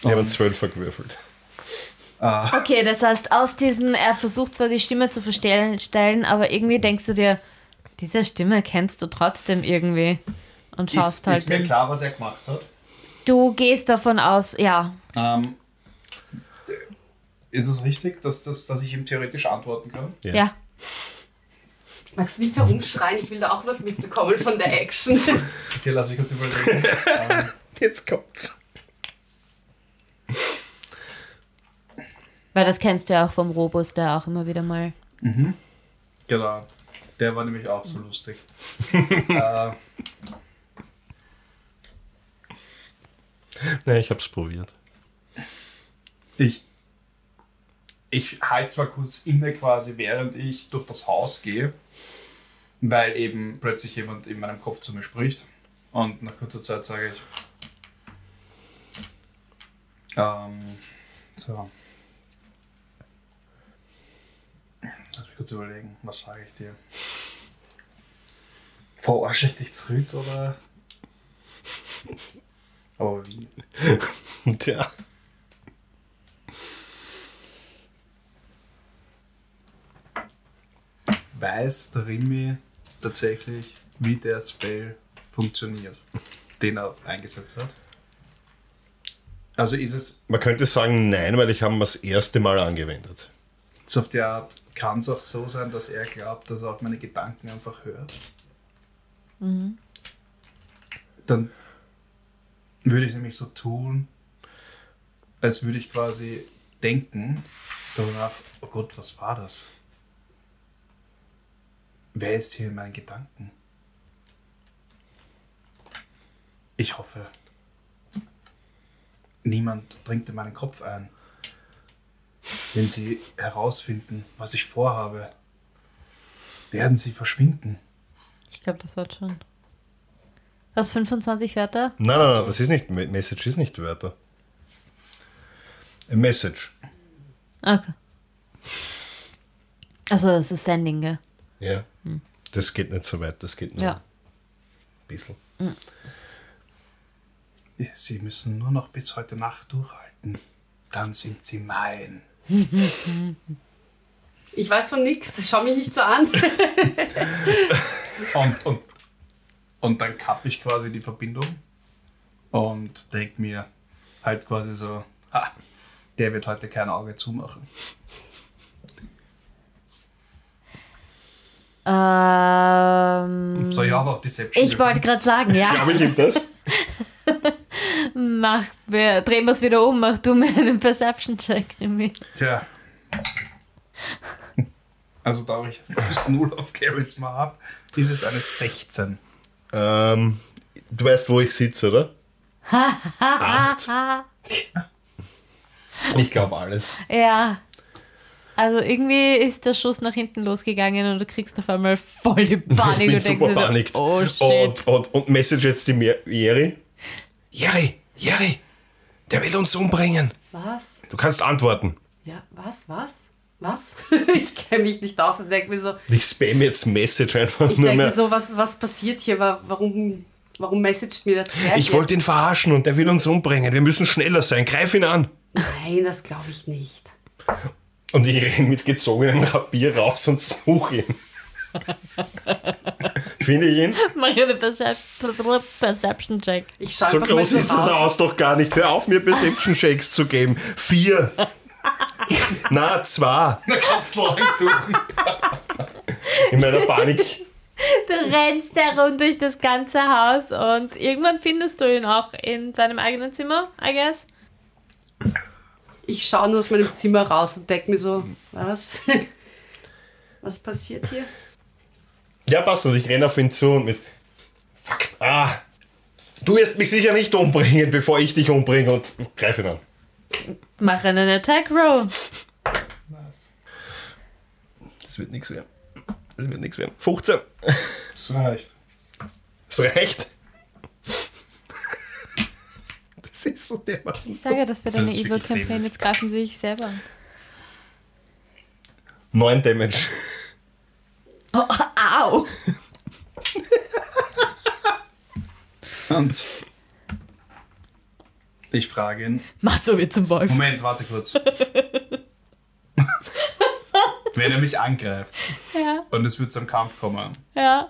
Ich habe einen 12 gewürfelt. Okay, das heißt, aus diesem, er versucht zwar die Stimme zu verstellen, stellen, aber irgendwie denkst du dir, diese Stimme kennst du trotzdem irgendwie. Und Ist, schaust halt ist mir den. klar, was er gemacht hat. Du gehst davon aus, ja. Ähm, ist es richtig, dass, dass, dass ich ihm theoretisch antworten kann? Ja. Ja. Magst du nicht herumschreien? Ich will da auch was mitbekommen von der Action. Okay, lass mich kurz überlegen. ähm, Jetzt kommt's. Weil das kennst du ja auch vom Robus, der auch immer wieder mal. genau. Der war nämlich auch so lustig. äh, Nein, ich hab's probiert. ich ich halte zwar kurz inne quasi, während ich durch das Haus gehe, weil eben plötzlich jemand in meinem Kopf zu mir spricht. Und nach kurzer Zeit sage ich, ähm, so. Lass mich kurz überlegen, was sage ich dir? Verarsche ich dich zurück oder? Aber wie? Tja. weiß der Rimi tatsächlich, wie der Spell funktioniert, den er eingesetzt hat? Also ist es Man könnte sagen, nein, weil ich habe ihn das erste Mal angewendet. so auf die Art, kann es auch so sein, dass er glaubt, dass er auch meine Gedanken einfach hört? Dann würde ich nämlich so tun, als würde ich quasi denken, darüber nach, oh Gott, was war das? Wer ist hier in meinen Gedanken? Ich hoffe, niemand dringt in meinen Kopf ein. Wenn sie herausfinden, was ich vorhabe, werden sie verschwinden. Ich glaube, das war schon. Was, 25 Wörter? Nein, nein, nein, das ist nicht, Message ist nicht Wörter. A Message. Okay. Also, das ist Sending, gell? Ja. Das geht nicht so weit, das geht nur Ja. ein bisschen. Sie müssen nur noch bis heute Nacht durchhalten. Dann sind sie mein. Ich weiß von nix, schau mich nicht so an. Und, und, und dann kappe ich quasi die Verbindung und denke mir halt quasi so, ha, der wird heute kein Auge zumachen. Ähm, So, ja, noch Deception. ich wollte gerade sagen, ja. Glaube ich das? Mach, wir, drehen wir es wieder um, mach du mir einen Perception-Check, Remy. Tja. Also da ich plus 0 auf Charisma habe, ist es eine 16. ähm, du weißt, wo ich sitze, oder? Acht. Ich glaube alles. Ja. Also irgendwie ist der Schuss nach hinten losgegangen und du kriegst auf einmal voll die Panik. ich bin und denkst super dir so, panikt. Oh shit. Und, und, und message jetzt die Jerry. Jerry, Jerry, der will uns umbringen. Was? Du kannst antworten. Ja, was? Was? Was? ich kenne mich nicht aus und denke mir so, Ich spam jetzt Message einfach ich nur denke mir so, was, was passiert hier? Wa- Warum, warum messagt mir der Zwerg ich wollte ihn verarschen und der will uns umbringen. Wir müssen schneller sein. Greif ihn an. Nein, das glaube ich nicht. Und ich renne mit gezogenem Rapier raus und suche ihn. Finde ich ihn? Mach eine Percep- Perception-Check. Ich schaue So groß ist das. Haus doch gar nicht. Hör auf, mir Perception Shakes zu geben. Vier. Na, zwei. Na, kannst du lang suchen. In meiner Panik. Du rennst herum durch das ganze Haus und irgendwann findest du ihn auch in seinem eigenen Zimmer, I guess. Ich schaue nur aus meinem Zimmer raus und denke mir so, was? was passiert hier? Ja, passt. Und ich renne auf ihn zu und mit. Fuck. Ah. Du wirst mich sicher nicht umbringen, bevor ich dich umbringe und greif ihn an. Mach einen Attack Roll. Was? Das wird nichts werden. Das wird nichts werden. 15. Das reicht. Das reicht. Das ist so dermaßen. Ich sage, das wird Das eine ist Evil Campaign. Jetzt greifen sie sich selber an. 9 Damage. Oh, au! Und ich frage ihn, Macht so wie zum Wolf. Moment, warte kurz. Wenn er mich angreift Ja, und es wird zum Kampf kommen, ja.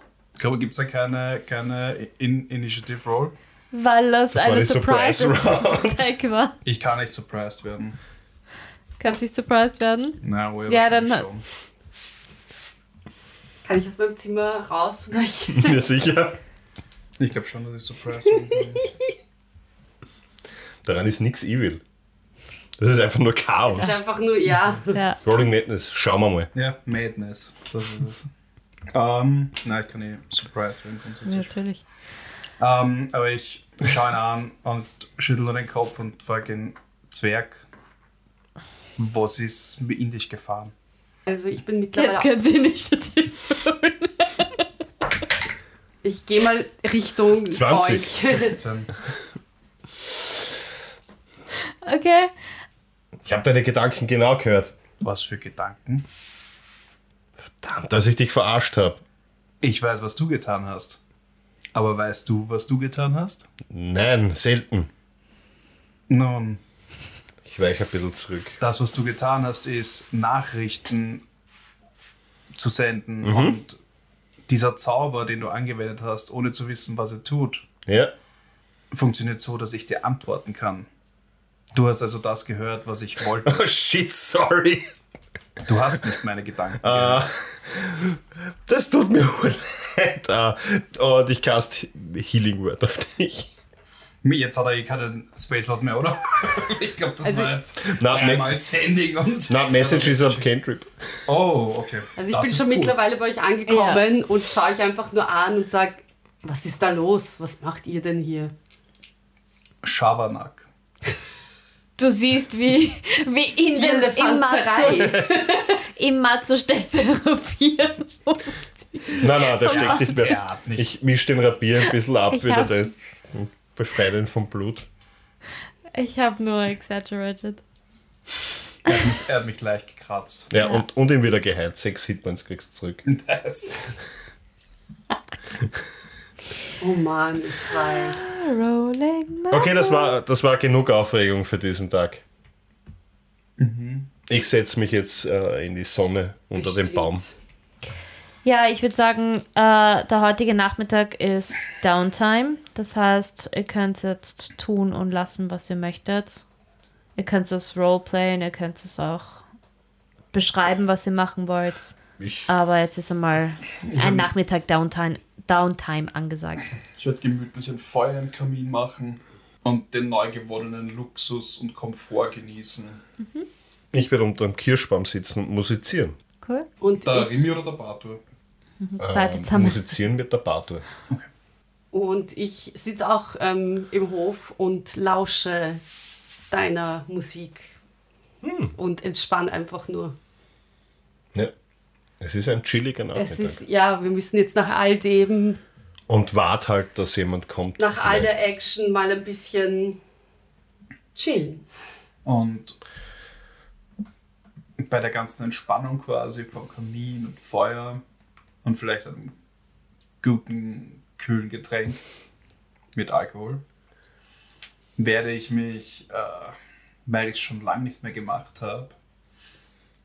gibt es da keine, keine In Initiative Roll? Weil das, Das eine Surprise Surprise Attack war. Ich kann nicht surprised werden. Kannst nicht surprised werden? Na, wo Ja, dann- schon. Kann ich aus meinem Zimmer raus Ja, sicher. Ich glaube schon, dass ich surprised bin. Daran ist nichts evil. Das ist einfach nur Chaos. Es ist einfach nur, ja. Ja. Rolling Madness, schauen wir mal. ja, Madness. Das ist es. Ähm, nein, ich kann nicht surprised werden grundsätzlich. Natürlich. Ähm, aber ich schaue ihn an und schüttle den Kopf und frage den Zwerg, was ist in dich gefahren? Also ich bin Jetzt mittlerweile. können Sie Initiative holen. Ich gehe mal Richtung 20. euch. 17. Okay. Ich habe deine Gedanken genau gehört. Was für Gedanken? Verdammt, dass ich dich verarscht habe. Ich weiß, was du getan hast. Aber weißt du, was du getan hast? Nein, selten. Nun, Ich weiche ein bisschen zurück. das, was du getan hast, ist Nachrichten zu senden und dieser Zauber, den du angewendet hast, ohne zu wissen, was er tut, Ja, funktioniert so, dass ich dir antworten kann. Du hast also das gehört, was ich wollte. Oh shit, sorry. Du hast nicht meine Gedanken. Ah, das tut mir leid. Ah, Und ich cast Healing Word auf dich. Jetzt hat er eh keinen Space Slot mehr, oder? ich glaube, das Also- war jetzt einmal me- Sending und. Na, Message is a cantrip. Oh, okay. Also ich Das bin ist schon cool. mittlerweile bei euch angekommen und schaue euch einfach nur an und sage, was ist da los? Was macht ihr denn hier? Schabernack. Du siehst, wie, wie in Die dem im Matzo, Elefanzerei. im Matzo steckt sein Rapier. Nein, nein, der steckt nicht mehr. Der nicht. Ich mische den Rapier ein bisschen ab, Ich wieder den befreie ihn vom Blut. Ich habe nur exaggerated. Er hat mich, er hat mich leicht gekratzt. Ja, Und, und ihn wieder geheilt. Sechs Hitpoints kriegst du zurück. Nice. Oh Mann, zwei. Rolling Matzo. Okay, das war, das war genug Aufregung für diesen Tag. Ich setze mich jetzt äh, in die Sonne unter dem Bestimmt. Baum. Ja, ich würde sagen, äh, der heutige Nachmittag ist Downtime. Das heißt, ihr könnt jetzt tun und lassen, was ihr möchtet. Ihr könnt es roleplayen, ihr könnt es auch beschreiben, was ihr machen wollt. Ich, Aber jetzt ist einmal ein Nachmittag Downtime, Downtime angesagt. Ich werde gemütlich ein Feuer im Kamin machen und den neu gewonnenen Luxus und Komfort genießen. ich werde unter dem Kirschbaum sitzen und musizieren. Cool. Und Der ich, Rimi oder der Bartur? Beide Ähm, musizieren mit der Bartur. und ich sitze auch ähm, im Hof und lausche deiner Musik. Und entspann einfach nur. Ja. Es ist ein chilliger Nachmittag. Es ist, ja, wir müssen jetzt nach all dem, und wart halt, dass jemand kommt. nach all der Action mal ein bisschen chillen. Und bei der ganzen Entspannung quasi vom Kamin und Feuer und vielleicht einem guten, kühlen Getränk mit Alkohol, werde ich mich, äh, weil ich es schon lange nicht mehr gemacht habe,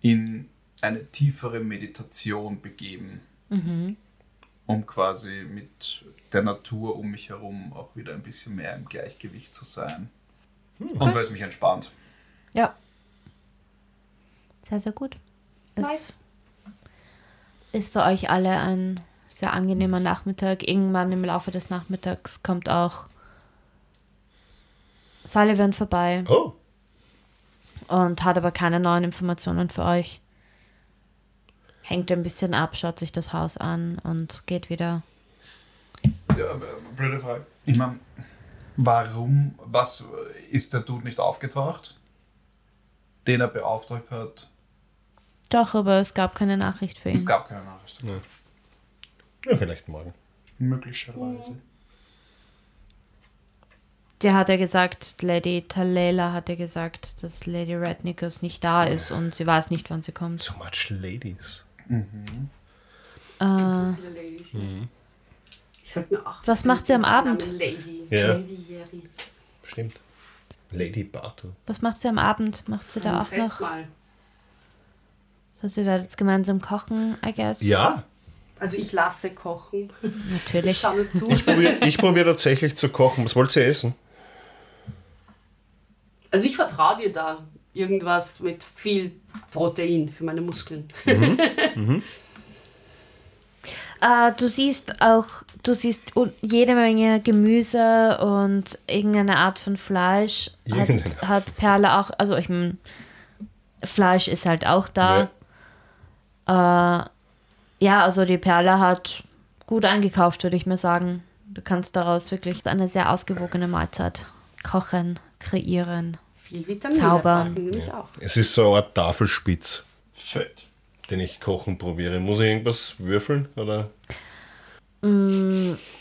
in eine tiefere Meditation begeben, um quasi mit der Natur um mich herum auch wieder ein bisschen mehr im Gleichgewicht zu sein. Und weil es mich entspannt. Ja. Sehr, sehr gut. Es Nice. ist für euch alle ein sehr angenehmer Nachmittag. Irgendwann im Laufe des Nachmittags kommt auch Sullivan vorbei Oh, und hat aber keine neuen Informationen für euch. Hängt ein bisschen ab, schaut sich das Haus an und geht wieder. Ja, blöde Frage. Ich meine, warum, was ist der Dude nicht aufgetaucht, den er beauftragt hat? Doch, aber es gab keine Nachricht für ihn. Es gab keine Nachricht. ja, vielleicht morgen. Möglicherweise. Der hat ja gesagt, Lady Talela hat ja gesagt, dass Lady Rednickers nicht da ist und sie weiß nicht, wann sie kommt. So much ladies. So viele Ladies. Ich sollte mir auch. Was macht sie am Abend? Lady. Ja. Lady Jerry. Stimmt. Lady Bartur. Was macht sie am Abend? Macht sie da Ein auch noch? Festmahl. So, sie werdet jetzt gemeinsam kochen, I guess. Ja, Also ich lasse kochen. Ich Natürlich. schaue zu. ich probiere ich probier tatsächlich zu kochen. Was wollt ihr essen? Also ich vertraue dir da. Irgendwas mit viel Protein für meine Muskeln. Äh, du siehst auch, du siehst jede Menge Gemüse und irgendeine Art von Fleisch. Hat, hat Perle auch, also ich meine, Fleisch ist halt auch da. Äh, ja, also die Perle hat gut eingekauft, würde ich mir sagen. Du kannst daraus wirklich eine sehr ausgewogene Mahlzeit kochen, kreieren. Viel Vitamine brauchen nämlich auch. Es ist so eine Art Tafelspitz, Fett. den ich kochen probiere. Muss ich irgendwas würfeln? Oder?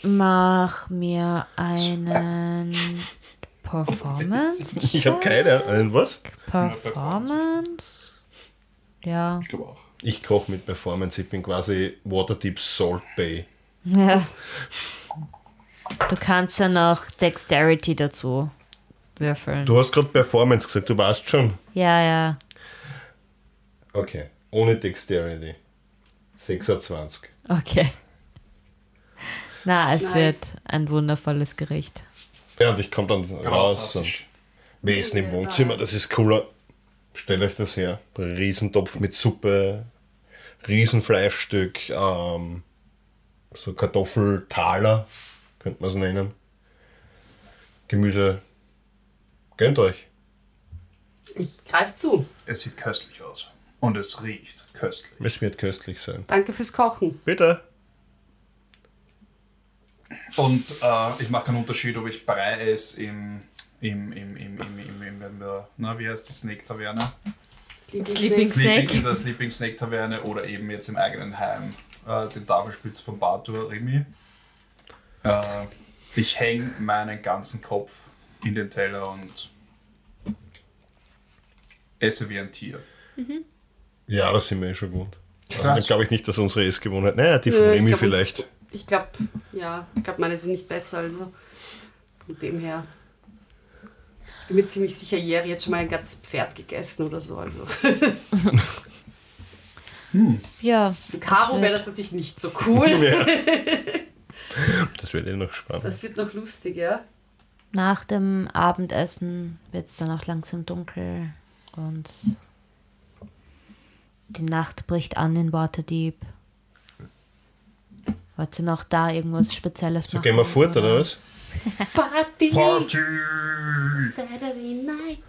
Mach mir einen Performance. Ich habe keine. Einen was? Performance? Ja. Ich glaube auch. Ich koche mit Performance. Ich bin quasi Waterdeep Salt Bay. ja. Du kannst ja noch Dexterity dazu würfeln. Du hast gerade Performance gesagt, du weißt schon. Ja, ja. Okay. Ohne Dexterity. 26. Okay. Na, es Nice. wird ein wundervolles Gericht. Ja, und ich komme dann raus und wir essen im Wohnzimmer, das ist cooler. Stellt euch das her. Riesentopf mit Suppe, Riesenfleischstück, ähm, so Kartoffeltaler, könnte man es nennen. Gemüse. Gönnt euch. Ich greife zu. Es sieht köstlich aus. Und es riecht köstlich. Es wird köstlich sein. Danke fürs Kochen. Bitte. Und äh, ich mache keinen Unterschied, ob ich Brei esse im, im, im, im, im, im, im, im na, wie heißt die Snake Taverne? Sleeping Sleeping. Sleeping, in der Sleeping Snake Taverne oder eben jetzt im eigenen Heim äh, den Tafelspitz von Bartur Rimi. Äh, ich hänge meinen ganzen Kopf in den Teller und esse wie ein Tier. Ja, das sind wir eh schon gut. Also, dann glaube ich nicht, dass unsere Essgewohnheit. Naja, die von Nö, Remy glaub, uns- vielleicht. Ich glaube, ja, ich glaube, meine sind nicht besser, also von dem her. Ich bin mir ziemlich sicher, Jerry hat schon mal ein ganzes Pferd gegessen oder so. Also. Ja. Für Caro wäre das natürlich nicht so cool. Ja. Das wird eh noch spannend. Das wird noch lustig, ja. Nach dem Abendessen wird es dann auch langsam dunkel und die Nacht bricht an in Waterdeep. Wollt ihr noch da irgendwas Spezielles So machen? gehen wir fort, oder was? Party! Party! Saturday night.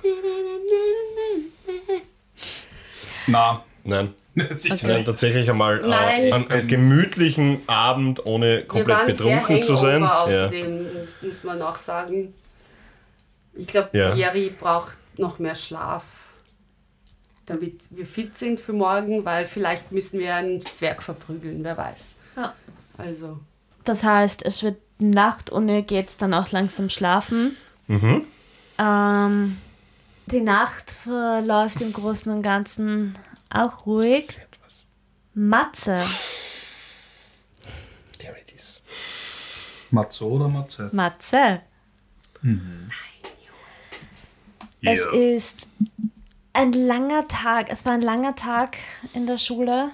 Na, Nein. Nein, nicht. tatsächlich einmal äh, Nein. einen, einen gemütlichen Abend, ohne komplett betrunken zu sein. hangover Ja. außerdem, muss man auch sagen. Ich glaube, Ja. Jerry braucht noch mehr Schlaf, damit wir fit sind für morgen, weil vielleicht müssen wir einen Zwerg verprügeln, wer weiß. Ja. Also, Das heißt, es wird Nacht und ihr geht dann auch langsam schlafen. Ähm, die Nacht verläuft im Großen und Ganzen auch ruhig. Etwas. Matze. There it is. Matze oder Matze? Matze. Es ist ein langer Tag. Es war ein langer Tag in der Schule.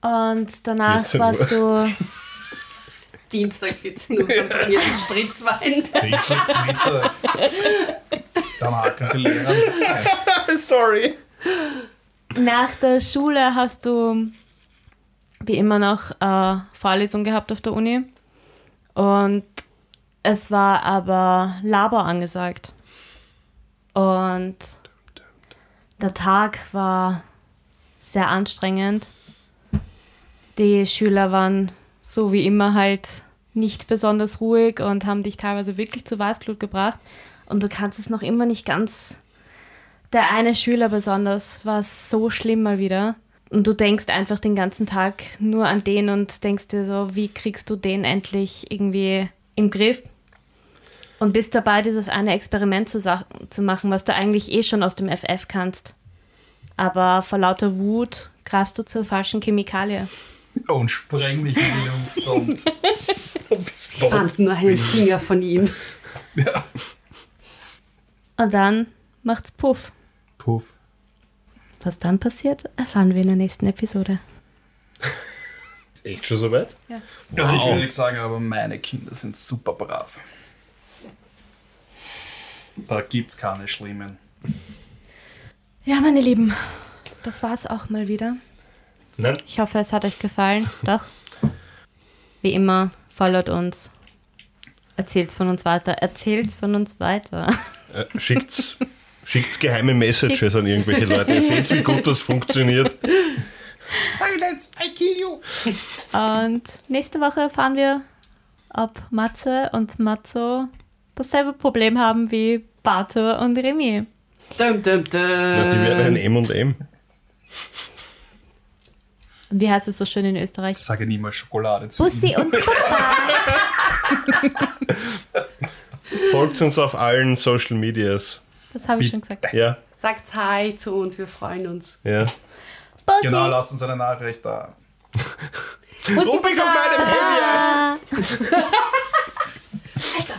Und danach 14 warst du. Dienstag 14 Uhr dann trainiert mit Spritzwein. Ich jetzt Mittag. Dann haken die Lehrer nichts mehr. Sorry. Nach der Schule hast du wie immer noch äh, Vorlesung gehabt auf der Uni. Und es war aber Labor angesagt. Und der Tag war sehr anstrengend. Die Schüler waren so wie immer halt nicht besonders ruhig und haben dich teilweise wirklich zu Weißglut gebracht. Und du kannst es noch immer nicht ganz der eine Schüler besonders war so schlimm mal wieder. Und du denkst einfach den ganzen Tag nur an den und denkst dir so, wie kriegst du den endlich irgendwie im Griff? Und bist dabei, dieses eine Experiment zu, zu machen, was du eigentlich eh schon aus dem FF kannst. Aber vor lauter Wut greifst du zur falschen Chemikalie. Und spreng mich in die Luft und. Fand nur einen Finger von ihm. Ja. Und dann macht's Puff. Puff. Was dann passiert, erfahren wir in der nächsten Episode. Echt schon soweit? Also ich will nichts sagen, aber meine Kinder sind super brav. Da gibt's keine schlimmen. Ja, meine Lieben, das war's auch mal wieder. Nein? Ich hoffe, es hat euch gefallen. Doch. Wie immer, followt uns. Erzählt's von uns weiter. Erzählt's von uns weiter. Äh, schickt's, schickt's geheime Messages an irgendwelche Leute. Ihr seht, wie gut das funktioniert. Silence, I kill you. Und nächste Woche erfahren wir, ob Matze und Matzo dasselbe Problem haben wie Bato und Remy. Dum, dum, dum. Ja, die werden ein M und M. Wie heißt es so schön in Österreich? Sage niemals Schokolade zu. ihm. Bussi und Papa. Folgt uns auf allen Social Medias. Das habe ich schon gesagt. Ja. Sagt Hi zu uns, wir freuen uns. Ja. Bussi. Genau, lass uns eine Nachricht da. Bussi Rubik auf meinem Handy!